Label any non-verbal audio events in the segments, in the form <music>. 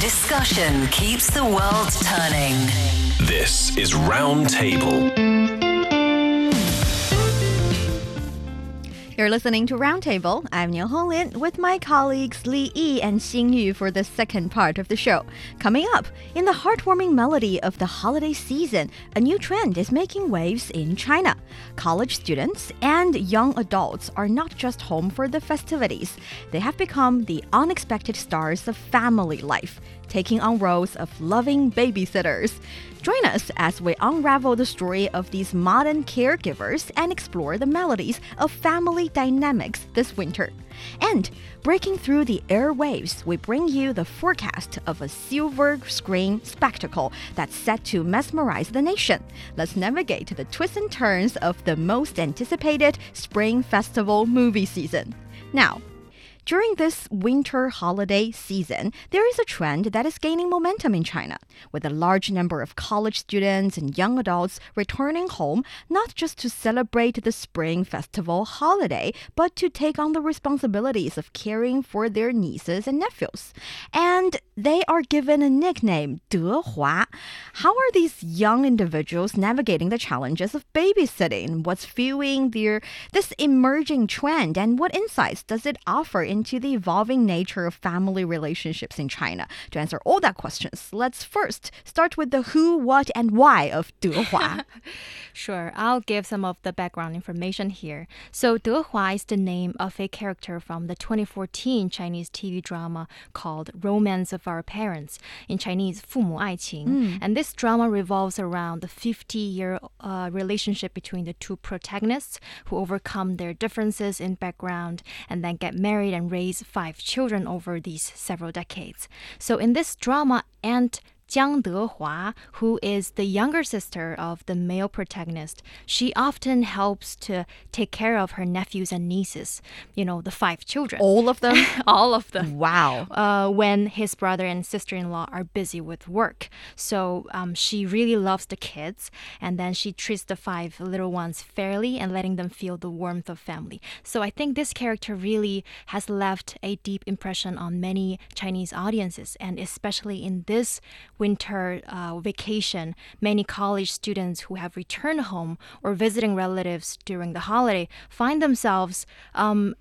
Discussion keeps the world turning. This is Roundtable. You're listening to Roundtable. I'm Niu Honglin with my colleagues Li Yi and Xing Yu for the second part of the show. Coming up, in the heartwarming melody of the holiday season, a new trend is making waves in China. College students and young adults are not just home for the festivities, they have become the unexpected stars of family life, taking on roles of loving babysitters. Join us as we unravel the story of these modern caregivers and explore the melodies of family dynamics this winter. And breaking through the airwaves, we bring you the forecast of a silver screen spectacle that's set to mesmerize the nation. Let's navigate the twists and turns of the most anticipated Spring Festival movie season. Now, during this winter holiday season, there is a trend that is gaining momentum in China, with a large number of college students and young adults returning home not just to celebrate the Spring Festival holiday, but to take on the responsibilities of caring for their nieces and nephews. And they are given a nickname, Dehua. How are these young individuals navigating the challenges of babysitting? What's fueling their this emerging trend, and what insights does it offer into the evolving nature of family relationships in China? To answer all that questions, let's first start with the who, what, and why of Dehua. <laughs> Sure, I'll give some of the background information here. So, De Hua is the name of a character from the 2014 Chinese TV drama called Romance of Our Parents, in Chinese 父母爱情. And this drama revolves around the 50 year uh, relationship between the two protagonists who overcome their differences in background and then get married and raise five children over these several decades. So, in this drama, Aunt Jiang Dehua, who is the younger sister of the male protagonist, she often helps to take care of her nephews and nieces, you know, the five children. all of them? <laughs> All of them. Wow. Uh, when his brother and sister in law are busy with work. So um, she really loves the kids, and then she treats the five little ones fairly and letting them feel the warmth of family. So I think this character really has left a deep impression on many Chinese audiences, and especially in this winter uh, vacation, many college students who have returned home or visiting relatives during the holiday find themselves um,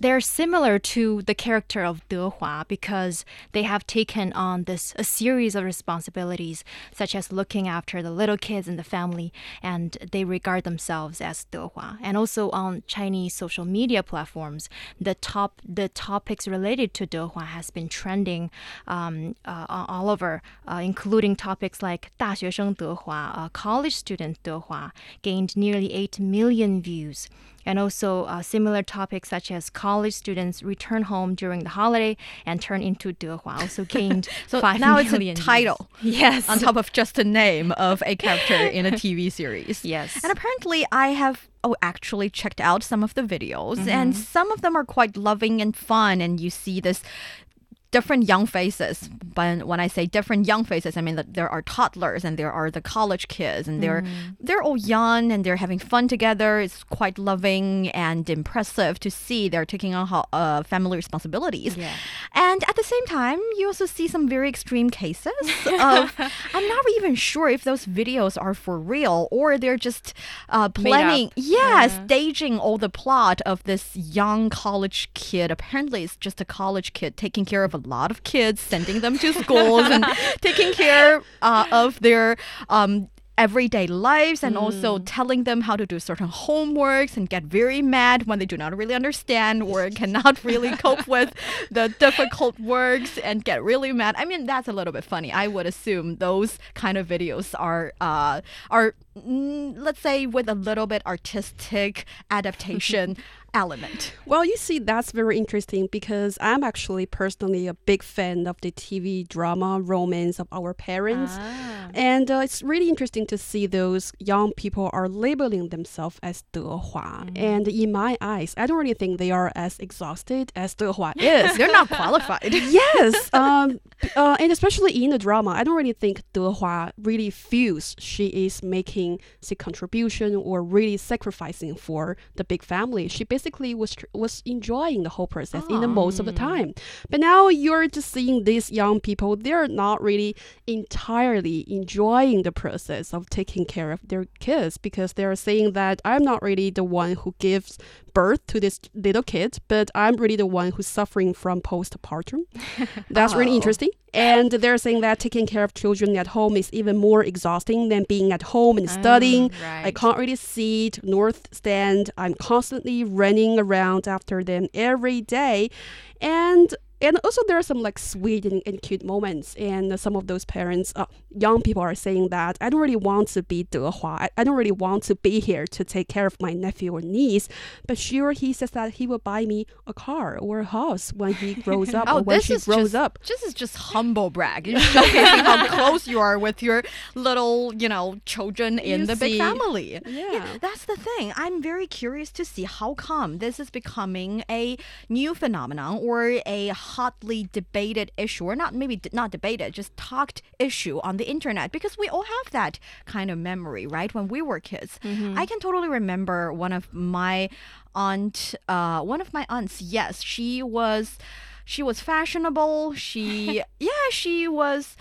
they're similar to the character of De Hua because they have taken on this a series of responsibilities, such as looking after the little kids in the family, and they regard themselves as De Hua. And also on Chinese social media platforms, the top the topics related to De Hua has been trending um, uh, all over, uh, including topics like 大学生德华, uh, college student 德华, gained nearly 8 million views and also uh, similar topics such as college students return home during the holiday and turn into Dehua also <laughs> gained So five now it's a title. Yes. on top of just the name of a character in a <laughs> TV series. Yes. And apparently, I have oh actually checked out some of the videos, Mm-hmm. and some of them are quite loving and fun, and you see this. Different young faces, but when I say different young faces, I mean that there are toddlers and there are the college kids, and they're Mm. they're all young and they're having fun together. It's quite loving and impressive to see they're taking on ho- uh, family responsibilities. Yeah. And at the same time, you also see some very extreme cases <laughs> of I'm not even sure if those videos are for real or they're just uh, planning, yeah, Yeah. staging all the plot of this young college kid. Apparently, it's just a college kid taking care of a lot of kids, sending them to schools, and <laughs> taking care uh, of their um, everyday lives and also telling them how to do certain homeworks and get very mad when they do not really understand or cannot really cope with <laughs> the difficult works and get really mad. I mean, that's a little bit funny. I would assume those kind of videos are uh, are mm, let's say with a little bit artistic adaptation <laughs> element. Well, you see, that's very interesting because I'm actually personally a big fan of the TV drama Romance of Our Parents. Ah. And uh, it's really interesting to see those young people are labeling themselves as Dehua. And in my eyes, I don't really think they are as exhausted as Dehua <laughs> is. They're not qualified. <laughs> yes, um, uh, and especially in the drama, I don't really think De Hua really feels she is making say contribution or really sacrificing for the big family. She basically was tr- was enjoying the whole process in the ah. most of the time. But now you're just seeing these young people; they're not really entirely enjoying the process of taking care of their kids because they're saying that I'm not really the one who gives birth to this little kid, but I'm really the one who's suffering from postpartum. <laughs> That's really Oh. interesting. And they're saying that taking care of children at home is even more exhausting than being at home and studying. Mm, I right. can't really sit nor stand. I'm constantly running around after them every day. And and also there are some like sweet and, and cute moments and some of those parents uh, young people are saying that i don't really want to be De Hua. I, I don't really want to be here to take care of my nephew or niece but sure he says that he will buy me a car or a house when he <laughs> grows up Oh, or when she grows just, up This is just humble brag. You're <laughs> showcasing how close you are with your little, you know, children in You the big see. family. Yeah. that's the thing. I'm very curious to see how come this is becoming a new phenomenon or a hotly debated issue, or not maybe not debated, just talked issue on the internet because we all have that kind of memory, right? When we were kids, I can totally remember one of my aunt, uh, one of my aunts. Yes, she was she was fashionable. She <laughs> yeah, she was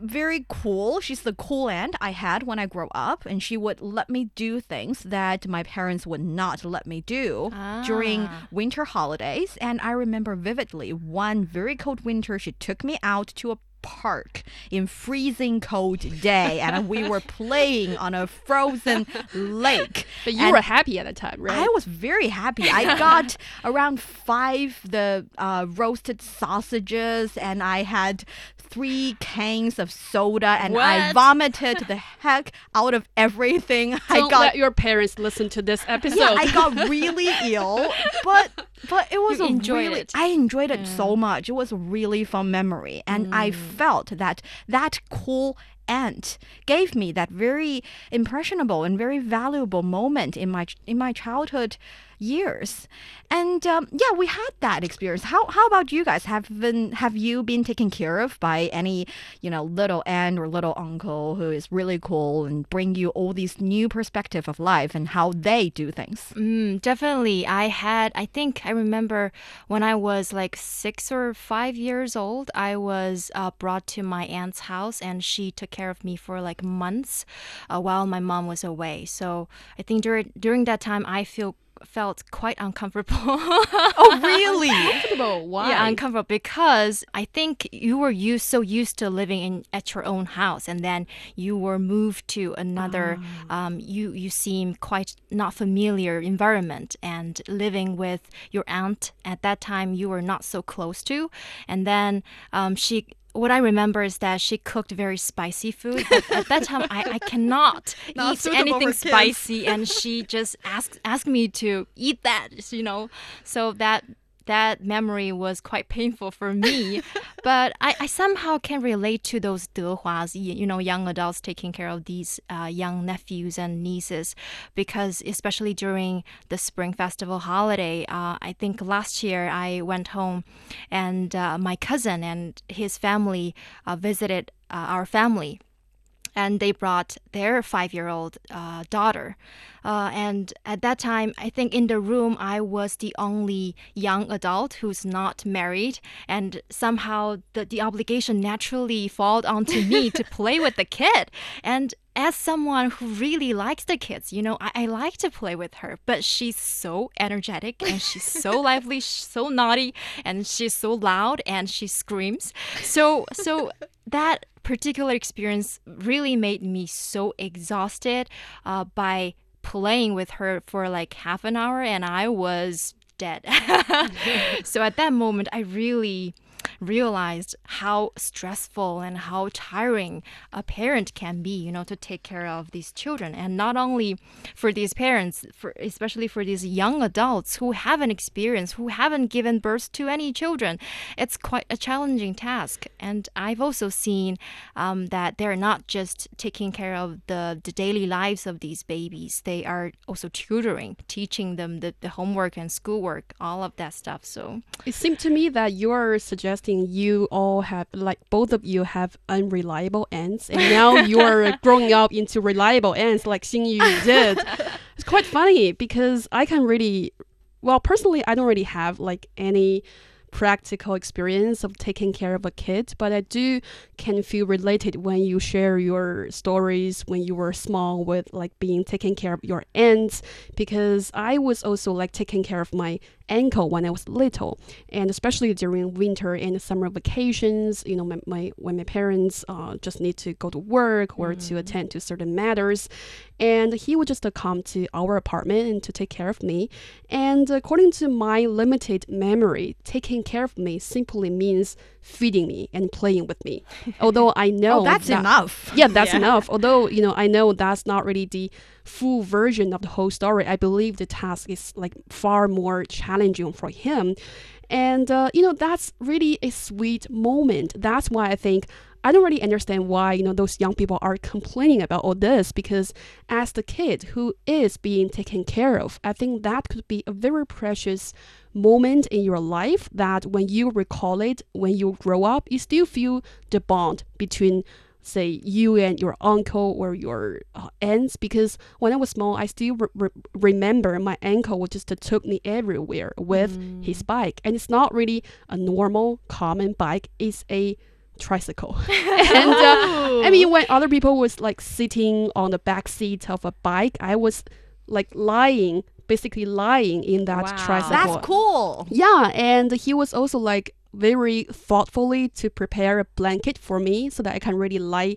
very cool. She's the cool aunt I had when I grew up, and she would let me do things that my parents would not let me do during Ah. winter holidays. And I remember vividly one very cold winter, she took me out to a park in freezing cold day and we were <laughs> playing on a frozen lake <laughs> but you And were happy at the time right I was very happy. I <laughs> got around five the uh, roasted sausages, and I had three cans of soda, and I vomited the heck out of everything. I don't got let your parents listen to this episode yeah, I got really ill, but but it was You a enjoyed really it. I enjoyed it so much. It was a really fun memory, and I mm. felt that that cool aunt gave me that very impressionable and very valuable moment in my in my childhood years. And um, yeah, we had that experience. How how about you guys? Have been have you been taken care of by any you know little aunt or little uncle who is really cool and bring you all these new perspective of life and how they do things? Mm, definitely. I had, I think I remember when I was like six or five years old, I was uh, brought to my aunt's house and she took care of me for like months uh, while my mom was away. So I think during, during that time, I feel felt quite uncomfortable. Oh, really? Uncomfortable. <laughs> Why? Yeah, uncomfortable because I think you were used so used to living in at your own house, and then you were moved to another. Um, you you seem quite not familiar environment, and living with your aunt at that time you were not so close to, and then um, she. What I remember is that she cooked very spicy food. But at that time, I, I cannot <laughs> eat anything spicy, and she just asked asked me to eat that. You know, so that that memory was quite painful for me. <laughs> but I, I somehow can relate to those dehuas, you know, young adults taking care of these uh, young nephews and nieces, because especially during the Spring Festival holiday, uh, I think last year I went home and uh, my cousin and his family uh, visited uh, our family and they brought their five year old uh, daughter. Uh, and at that time, I think in the room, I was the only young adult who's not married. And somehow the, the obligation naturally fall onto me to <laughs> play with the kid. And as someone who really likes the kids, you know, I, I like to play with her, but she's so energetic and she's so <laughs> lively, so naughty, and she's so loud and she screams. So, so that particular experience really made me so exhausted uh, by playing with her for like half an hour, and I was dead. <laughs> so at that moment, I really realized how stressful and how tiring a parent can be you know to take care of these children. And not only for these parents for especially for these young adults who haven't experienced who haven't given birth to any children it's quite a challenging task. And i've also seen um, that they're not just taking care of the, the daily lives of these babies. They are also tutoring teaching them the, the homework and schoolwork all of that stuff. So It seemed to me that you're suggesting think you all have like both of you have unreliable aunts, and now you're <laughs> growing up into reliable aunts like Xingyu did. <laughs> It's quite funny because I can really, well, personally, I don't really have like any practical experience of taking care of a kid, but I do can feel related when you share your stories when you were small with like being taking care of your aunts because I was also like taking care of my ankle when I was little, and especially during winter and summer vacations. You know, my, my when my parents uh, just need to go to work or to attend to certain matters, and he would just uh, come to our apartment and to take care of me. And according to my limited memory, taking care of me simply means feeding me and playing with me. <laughs> Although I know Oh, that's that- enough. yeah, that's enough. Although, you know, I know that's not really the full version of the whole story. I believe the task is like far more challenging for him. And, uh, you know, that's really a sweet moment. That's why I think I don't really understand why, you know, those young people are complaining about all this because as the kid who is being taken care of, I think that could be a very precious moment in your life that when you recall it, when you grow up, you still feel the bond between say you and your uncle or your uh, aunts because when i was small i still re- re- remember my uncle just took me everywhere with his bike. And it's not really a normal common bike it's a tricycle. <laughs> And uh, i mean when other people was like sitting on the back seat of a bike i was like lying basically lying in that Wow. tricycle. That's cool. yeah, and he was also like very thoughtfully to prepare a blanket for me so that I can really lie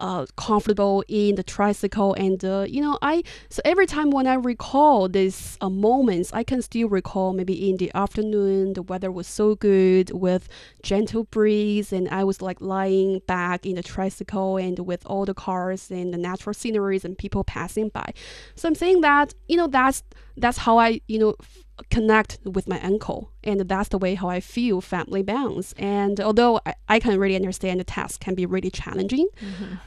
uh, comfortable in the tricycle. And uh, you know, I so every time when I recall these uh, moments, I can still recall maybe in the afternoon the weather was so good with gentle breeze, and I was like lying back in the tricycle and with all the cars and the natural sceneries and people passing by. So I'm saying that you know that's that's how I you know f- connect with my uncle and that's the way how I feel family bonds. And although I, I can really understand the task can be really challenging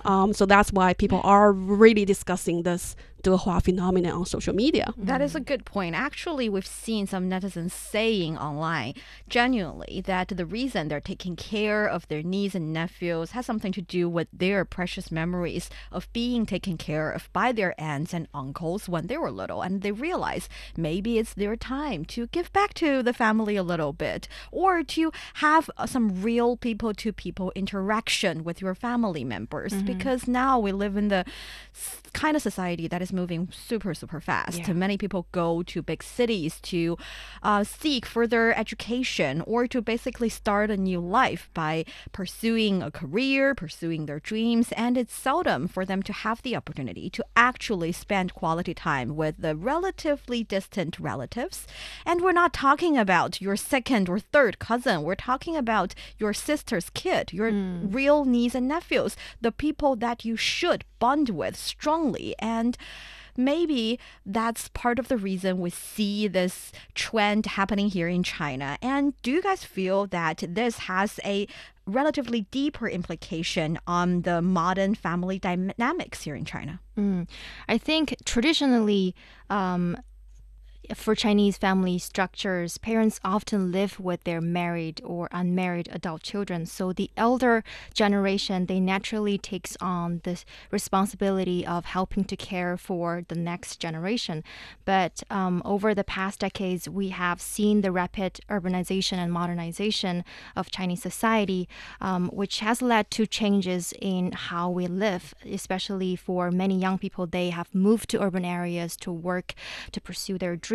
um, so that's why people are really discussing this Dehua phenomenon on social media That is a good point. Actually, we've seen some netizens saying online, genuinely, that the reason they're taking care of their niece and nephews has something to do with their precious memories of being taken care of by their aunts and uncles when they were little. And they realize maybe it's their time to give back to the family a little bit or to have some real people to people interaction with your family members. Mm-hmm. Because now we live in the kind of society that is moving super, super fast. Yeah. Many people go to big cities to uh, seek further education or to basically start a new life by pursuing a career, pursuing their dreams. And it's seldom for them to have the opportunity to actually spend quality time with the relatively distant relatives. And we're not talking about your second or third cousin, we're talking about your sister's kid, your real niece and nephews, the people that you should bond with strongly. And maybe that's part of the reason we see this trend happening here in China. And do you guys feel that this has a relatively deeper implication on the modern family dynamics here in China? Mm. I think traditionally, um, for Chinese family structures, parents often live with their married or unmarried adult children. So the elder generation, they naturally takes on this responsibility of helping to care for the next generation. But um, over the past decades, we have seen the rapid urbanization and modernization of Chinese society, um, which has led to changes in how we live, especially for many young people. They have moved to urban areas to work, to pursue their dreams.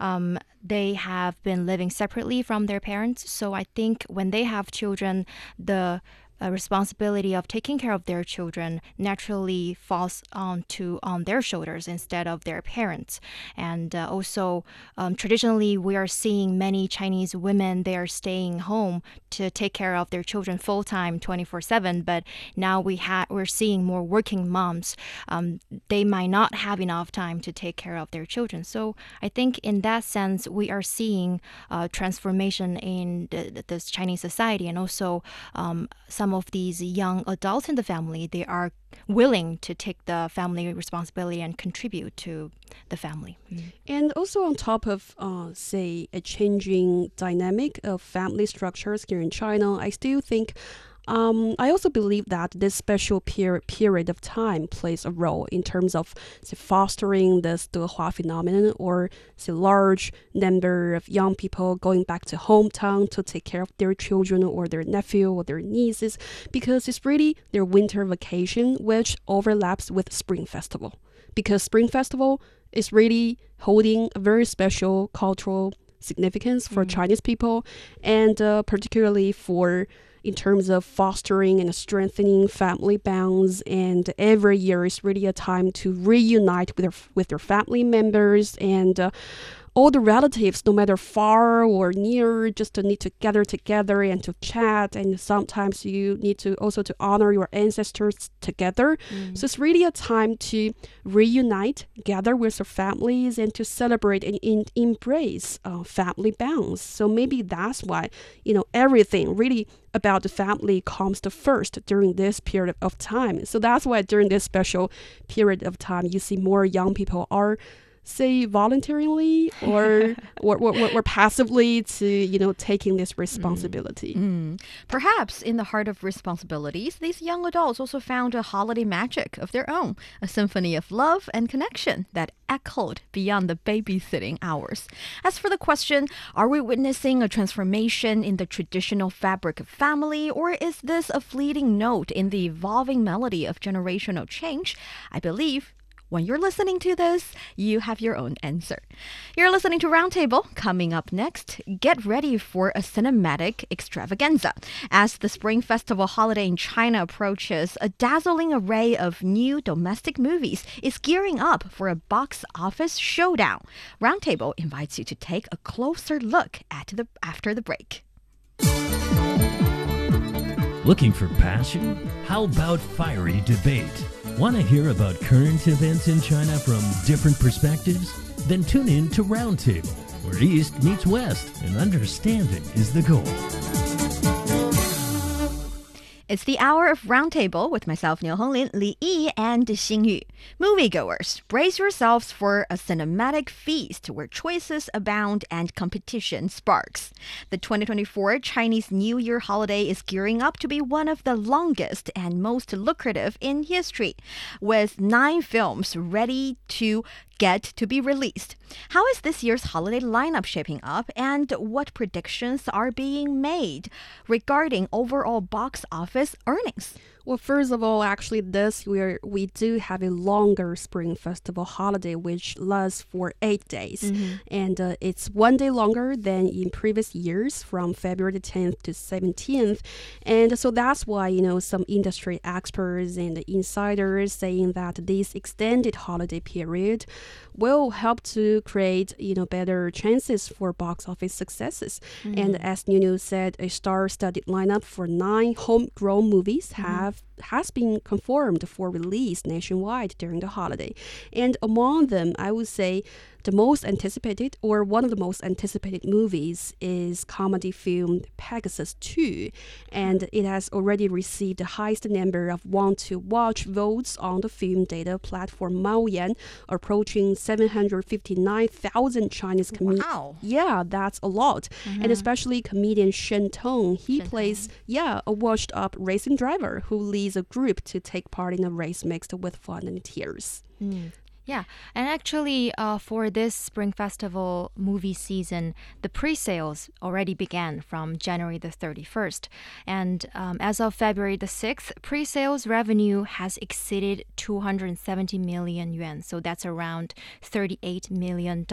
Um, they have been living separately from their parents. So I think when they have children, the uh, responsibility of taking care of their children naturally falls on to on their shoulders instead of their parents. And uh, also, um, traditionally, we are seeing many Chinese women they are staying home to take care of their children full time, twenty four seven. But now we have we're seeing more working moms. Um, they might not have enough time to take care of their children. So I think in that sense, we are seeing uh, transformation in the, the, Chinese society, and also um, some some of these young adults in the family they are willing to take the family responsibility and contribute to the family. Mm. And also on top of, uh, say, a changing dynamic of family structures here in China, I still think um, I also believe that this special per- period of time plays a role in terms of say, fostering this Dehua phenomenon or say, large number of young people going back to hometown to take care of their children or their nephew or their nieces because it's really their winter vacation which overlaps with Spring Festival. Because Spring Festival is really holding a very special cultural significance for mm. Chinese people and uh, particularly for in terms of fostering and strengthening family bonds. And every year is really a time to reunite with their, with their family members and uh, all the relatives, no matter far or near, just to need to gather together and to chat. And sometimes you need to also to honor your ancestors together. Mm. So it's really a time to reunite, gather with your families, and to celebrate and in, embrace uh, family bonds. So maybe that's why you know everything really about the family comes the first during this period of time. So that's why during this special period of time, you see more young people are say voluntarily <laughs> or, or, or, or, passively to you know taking this responsibility mm. Mm. perhaps in the heart of responsibilities these young adults also found a holiday magic of their own a symphony of love and connection that echoed beyond the babysitting hours as for the question are we witnessing a transformation in the traditional fabric of family or is this a fleeting note in the evolving melody of generational change i believe when you're listening to this, you have your own answer. You're listening to Roundtable. Coming up next, get ready for a cinematic extravaganza. As the Spring Festival holiday in China approaches, a dazzling array of new domestic movies is gearing up for a box office showdown. Roundtable invites you to take a closer look at the after the break. Looking for passion? How about fiery debate? Want to hear about current events in China from different perspectives? Then tune in to Roundtable, where East meets West and understanding is the goal. It's the hour of Roundtable with myself, Niu Honglin, Li Yi, and Xing Yu. Moviegoers, brace yourselves for a cinematic feast where choices abound and competition sparks. The 2024 Chinese New Year holiday is gearing up to be one of the longest and most lucrative in history, with nine films ready to get to be released. How is this year's holiday lineup shaping up, and what predictions are being made regarding overall box office earnings? Well, first of all, actually, this year we do have a longer Spring Festival holiday, which lasts for eight days, mm-hmm. and uh, it's one day longer than in previous years, from February 10th to 17th, and so that's why you know some industry experts and insiders saying that this extended holiday period will help to create you know better chances for box office successes. Mm-hmm. And as Nunu said, a star-studded lineup for nine homegrown movies mm-hmm. Have has been confirmed for release nationwide during the holiday. And among them, I would say the most anticipated or one of the most anticipated movies is comedy film Pegasus 2 and it has already received the highest number of want to watch votes on the film data platform Maoyan approaching 759,000 Chinese comedians. Wow. Yeah, that's a lot. Mm-hmm. And especially comedian Shen Teng, he Shen plays yeah, a washed up racing driver who leads a group to take part in a race mixed with fun and tears. Mm. Yeah, and actually, uh, for this Spring Festival movie season, the pre sales already began from January the 31st. And um, as of February the 6th, pre sales revenue has exceeded 270 million yuan. So that's around $38 million,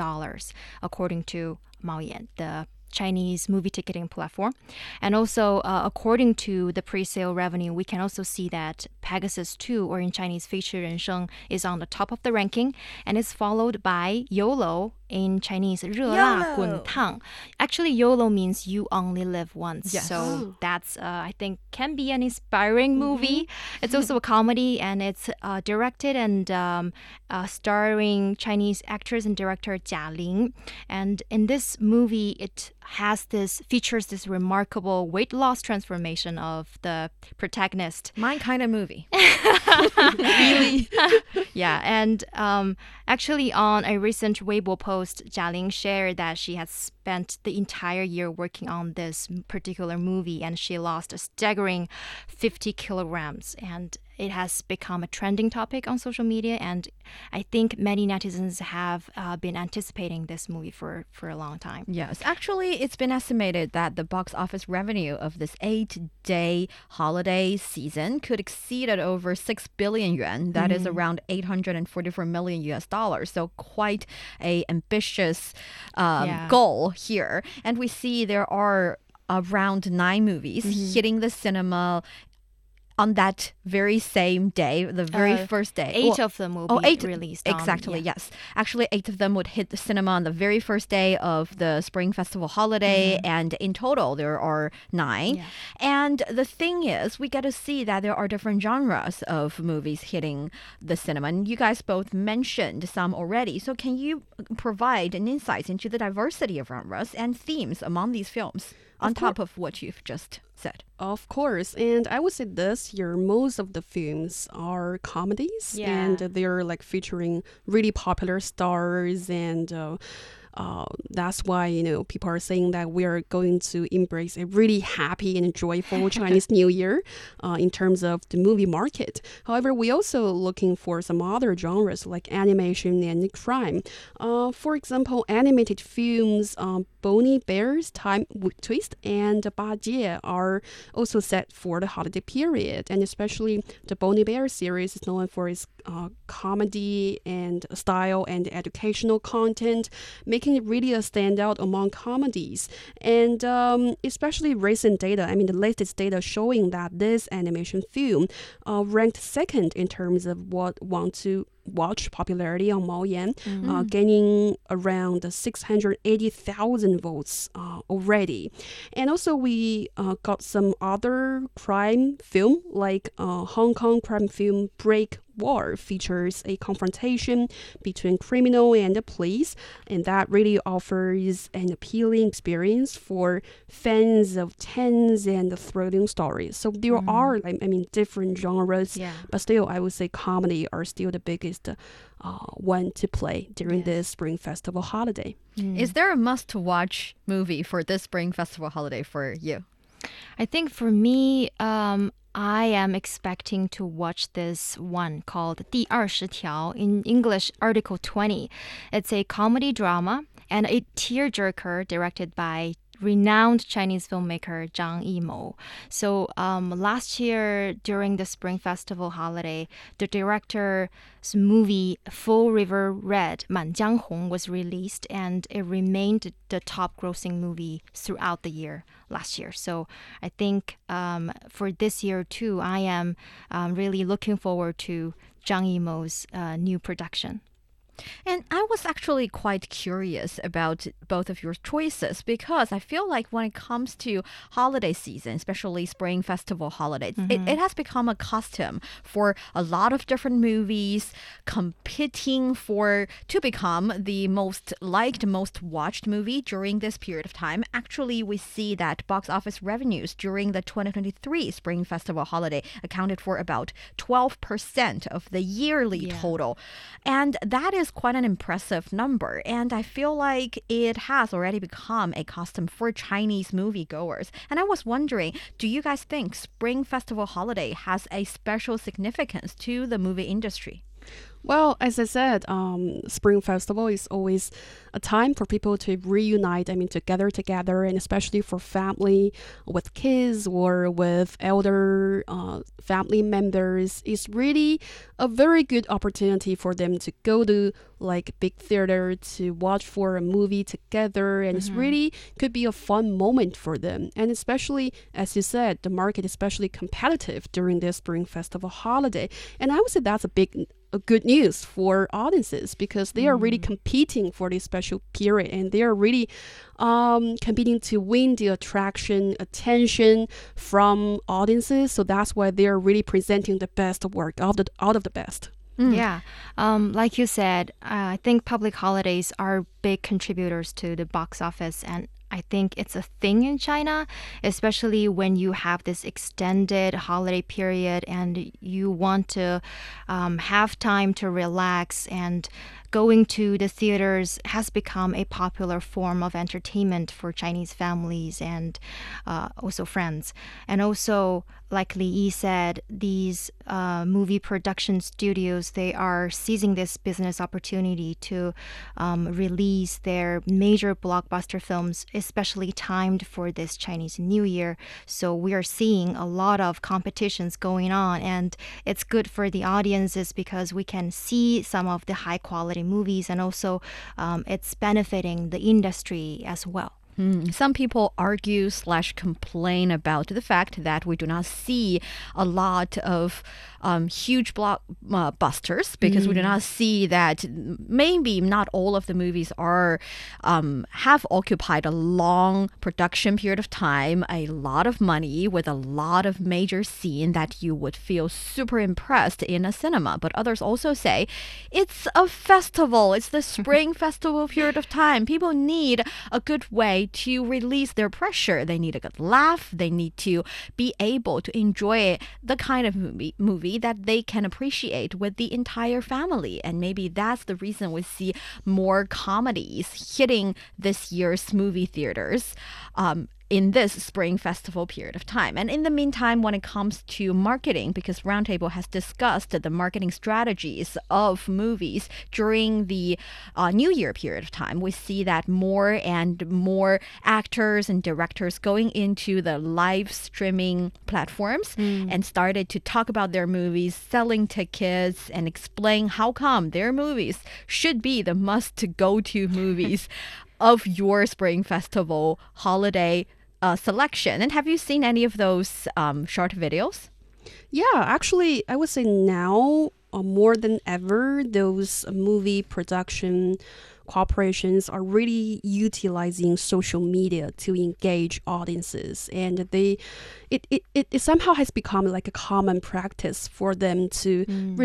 according to Mao Maoyan, the Chinese movie ticketing platform. And also, uh, according to the pre sale revenue, we can also see that Pegasus 2, or in Chinese, Fei Ren Sheng, is on the top of the ranking and is followed by YOLO in Chinese 热辣 YOLO 滚烫. Actually, YOLO means you only live once. Yes. So Oh. that's uh, I think can be an inspiring movie. It's also a comedy and it's uh, directed and um, uh, starring Chinese actress and director Jia Ling. And in this movie, it has this features this remarkable weight loss transformation of the protagonist. My kind of movie. <laughs> really? <laughs> Yeah, and um, actually, on a recent Weibo post, Jia Ling shared that she has spent the entire year working on this particular movie, and she lost a staggering 50 kilograms, and it has become a trending topic on social media. And I think many netizens have uh, been anticipating this movie for for a long time. Yes, actually, it's been estimated that the box office revenue of this eight-day holiday season could exceed at over six billion yuan. That is around 844 million US dollars. So quite a ambitious um, Yeah. goal here. And we see there are around nine movies hitting the cinema. On that very same day, the very Uh, first day, Eight of them will Oh, be eight released. on- Exactly, yeah. yes. Actually, eight of them would hit the cinema on the very first day of the Spring Festival holiday, and in total, there are nine. Yeah. And the thing is, we get to see that there are different genres of movies hitting the cinema. And you guys both mentioned some already. So, can you provide an insight into the diversity of genres and themes among these films on top of what you've just said? Of course, and I would say this year most of the films are comedies, Yeah. and they're like featuring really popular stars, and uh, uh, that's why you know people are saying that we are going to embrace a really happy and joyful <laughs> Chinese New Year uh, in terms of the movie market. However, we are also looking for some other genres like animation and crime. Uh, for example, animated films. Um, Boonie Bear's Time Twist and Ba Jie are also set for the holiday period, and especially the Boonie Bear series is known for its uh, comedy and style and educational content, making it really a standout among comedies. And um, especially recent data, I mean the latest data showing that this animation film uh, ranked second in terms of what want to watch popularity on Maoyan, uh, gaining around 680,000 votes uh, already. And also, we uh, got some other crime film, like uh, Hong Kong crime film Break War, features a confrontation between criminal and the police, and that really offers an appealing experience for fans of tense and thrilling stories. So there are, I mean, different genres Yeah. but still, I would say comedy are still the biggest uh, one to play during Yes. this Spring Festival holiday. Is there a must to watch movie for this Spring Festival holiday for you? I think for me, um, I am expecting to watch this one called 第二十条 in English, Article 20. It's a comedy drama and a tearjerker directed by renowned Chinese filmmaker Zhang Yimou. So um, last year during the Spring Festival holiday, the director's movie Full River Red, Man Jiang Hong, was released and it remained the top grossing movie throughout the year last year. So I think um, for this year too, I am um, really looking forward to Zhang Yimou's uh, new production. And I was actually quite curious about both of your choices because I feel like when it comes to holiday season, especially spring festival holidays, it, mm-hmm. it has become a custom for a lot of different movies competing for to become the most liked, most watched movie during this period of time. Actually, we see that box office revenues during the 2023 spring festival holiday accounted for about 12% of the yearly Yeah. total. And that is quite an impressive number. And I feel like it has already become a custom for Chinese moviegoers. And I was wondering, do you guys think Spring Festival holiday has a special significance to the movie industry? Well, as I said, um, Spring Festival is always a time for people to reunite. I mean, to gather together, and especially for family with kids or with elder uh, family members, it's really a very good opportunity for them to go to like big theater to watch for a movie together, and it's really could be a fun moment for them. And especially as you said, the market is especially competitive during this Spring Festival holiday, and I would say that's a big good news for audiences because they are really Mm. competing for this special period and they are really um, competing to win the attraction, attention from audiences. So that's why they are really presenting the best work out of the, out of the best. Yeah. Um, like you said, uh, I think public holidays are big contributors to the box office. And I think it's a thing in China, especially when you have this extended holiday period and you want to um, have time to relax and going to the theaters has become a popular form of entertainment for Chinese families and uh, also friends. And also, like Li Yi said, these uh, movie production studios they are seizing this business opportunity to um, release their major blockbuster films, especially timed for this Chinese New Year. So we are seeing a lot of competitions going on, and it's good for the audiences because we can see some of the high quality movies, and also um, it's benefiting the industry as well. Mm, Some people argue slash complain about the fact that we do not see a lot of um, huge blockbusters because we do not see that maybe not all of the movies are um, have occupied a long production period of time, a lot of money with a lot of major scene that you would feel super impressed in a cinema. But others also say it's a festival. It's the <laughs> spring festival period of time. People need a good way to release their pressure. They need a good laugh. They need to be able to enjoy the kind of movie, movie that they can appreciate with the entire family. And maybe that's the reason we see more comedies hitting this year's movie theaters. Um, in this spring festival period of time. And in the meantime, when it comes to marketing, because Roundtable has discussed the marketing strategies of movies during the uh, New Year period of time, we see that more and more actors and directors going into the live streaming platforms and started to talk about their movies, selling tickets, and explain how come their movies should be the must go to movies <laughs> of your spring festival holiday uh, selection. And have you seen any of those um, short videos? Yeah, actually, I would say now uh, more than ever, those movie production corporations are really utilizing social media to engage audiences, and they, it, it, it, it somehow has become like a common practice for them to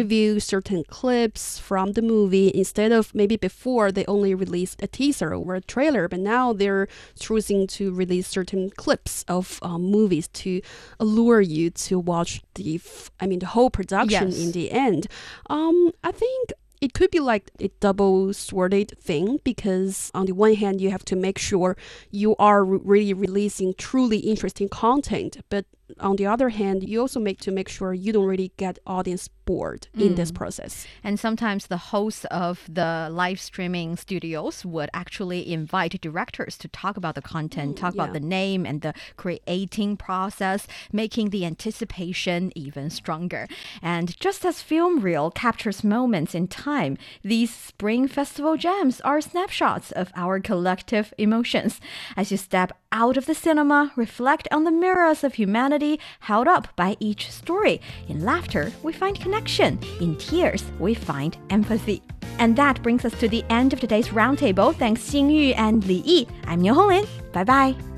review certain clips from the movie instead of maybe before they only released a teaser or a trailer, but now they're choosing to release certain clips of um, movies to allure you to watch the, f- I mean, the whole production Yes. in the end. Um, I think it could be like a double sworded thing because on the one hand you have to make sure you are really releasing truly interesting content but on the other hand you also make to make sure you don't really get audience bored in this mm. process And sometimes the hosts of the live streaming studios would actually invite directors to talk about the content, mm, talk about the name and the creating process, making the anticipation even stronger. And just as film reel captures moments in time, these spring festival gems are snapshots of our collective emotions. As you step out of the cinema, reflect on the mirrors of humanity held up by each story. In laughter, we find connection. In tears, we find empathy. And that brings us to the end of today's roundtable. Thanks Xing Yu and Li Yi. I'm Niu Honglin. Bye bye.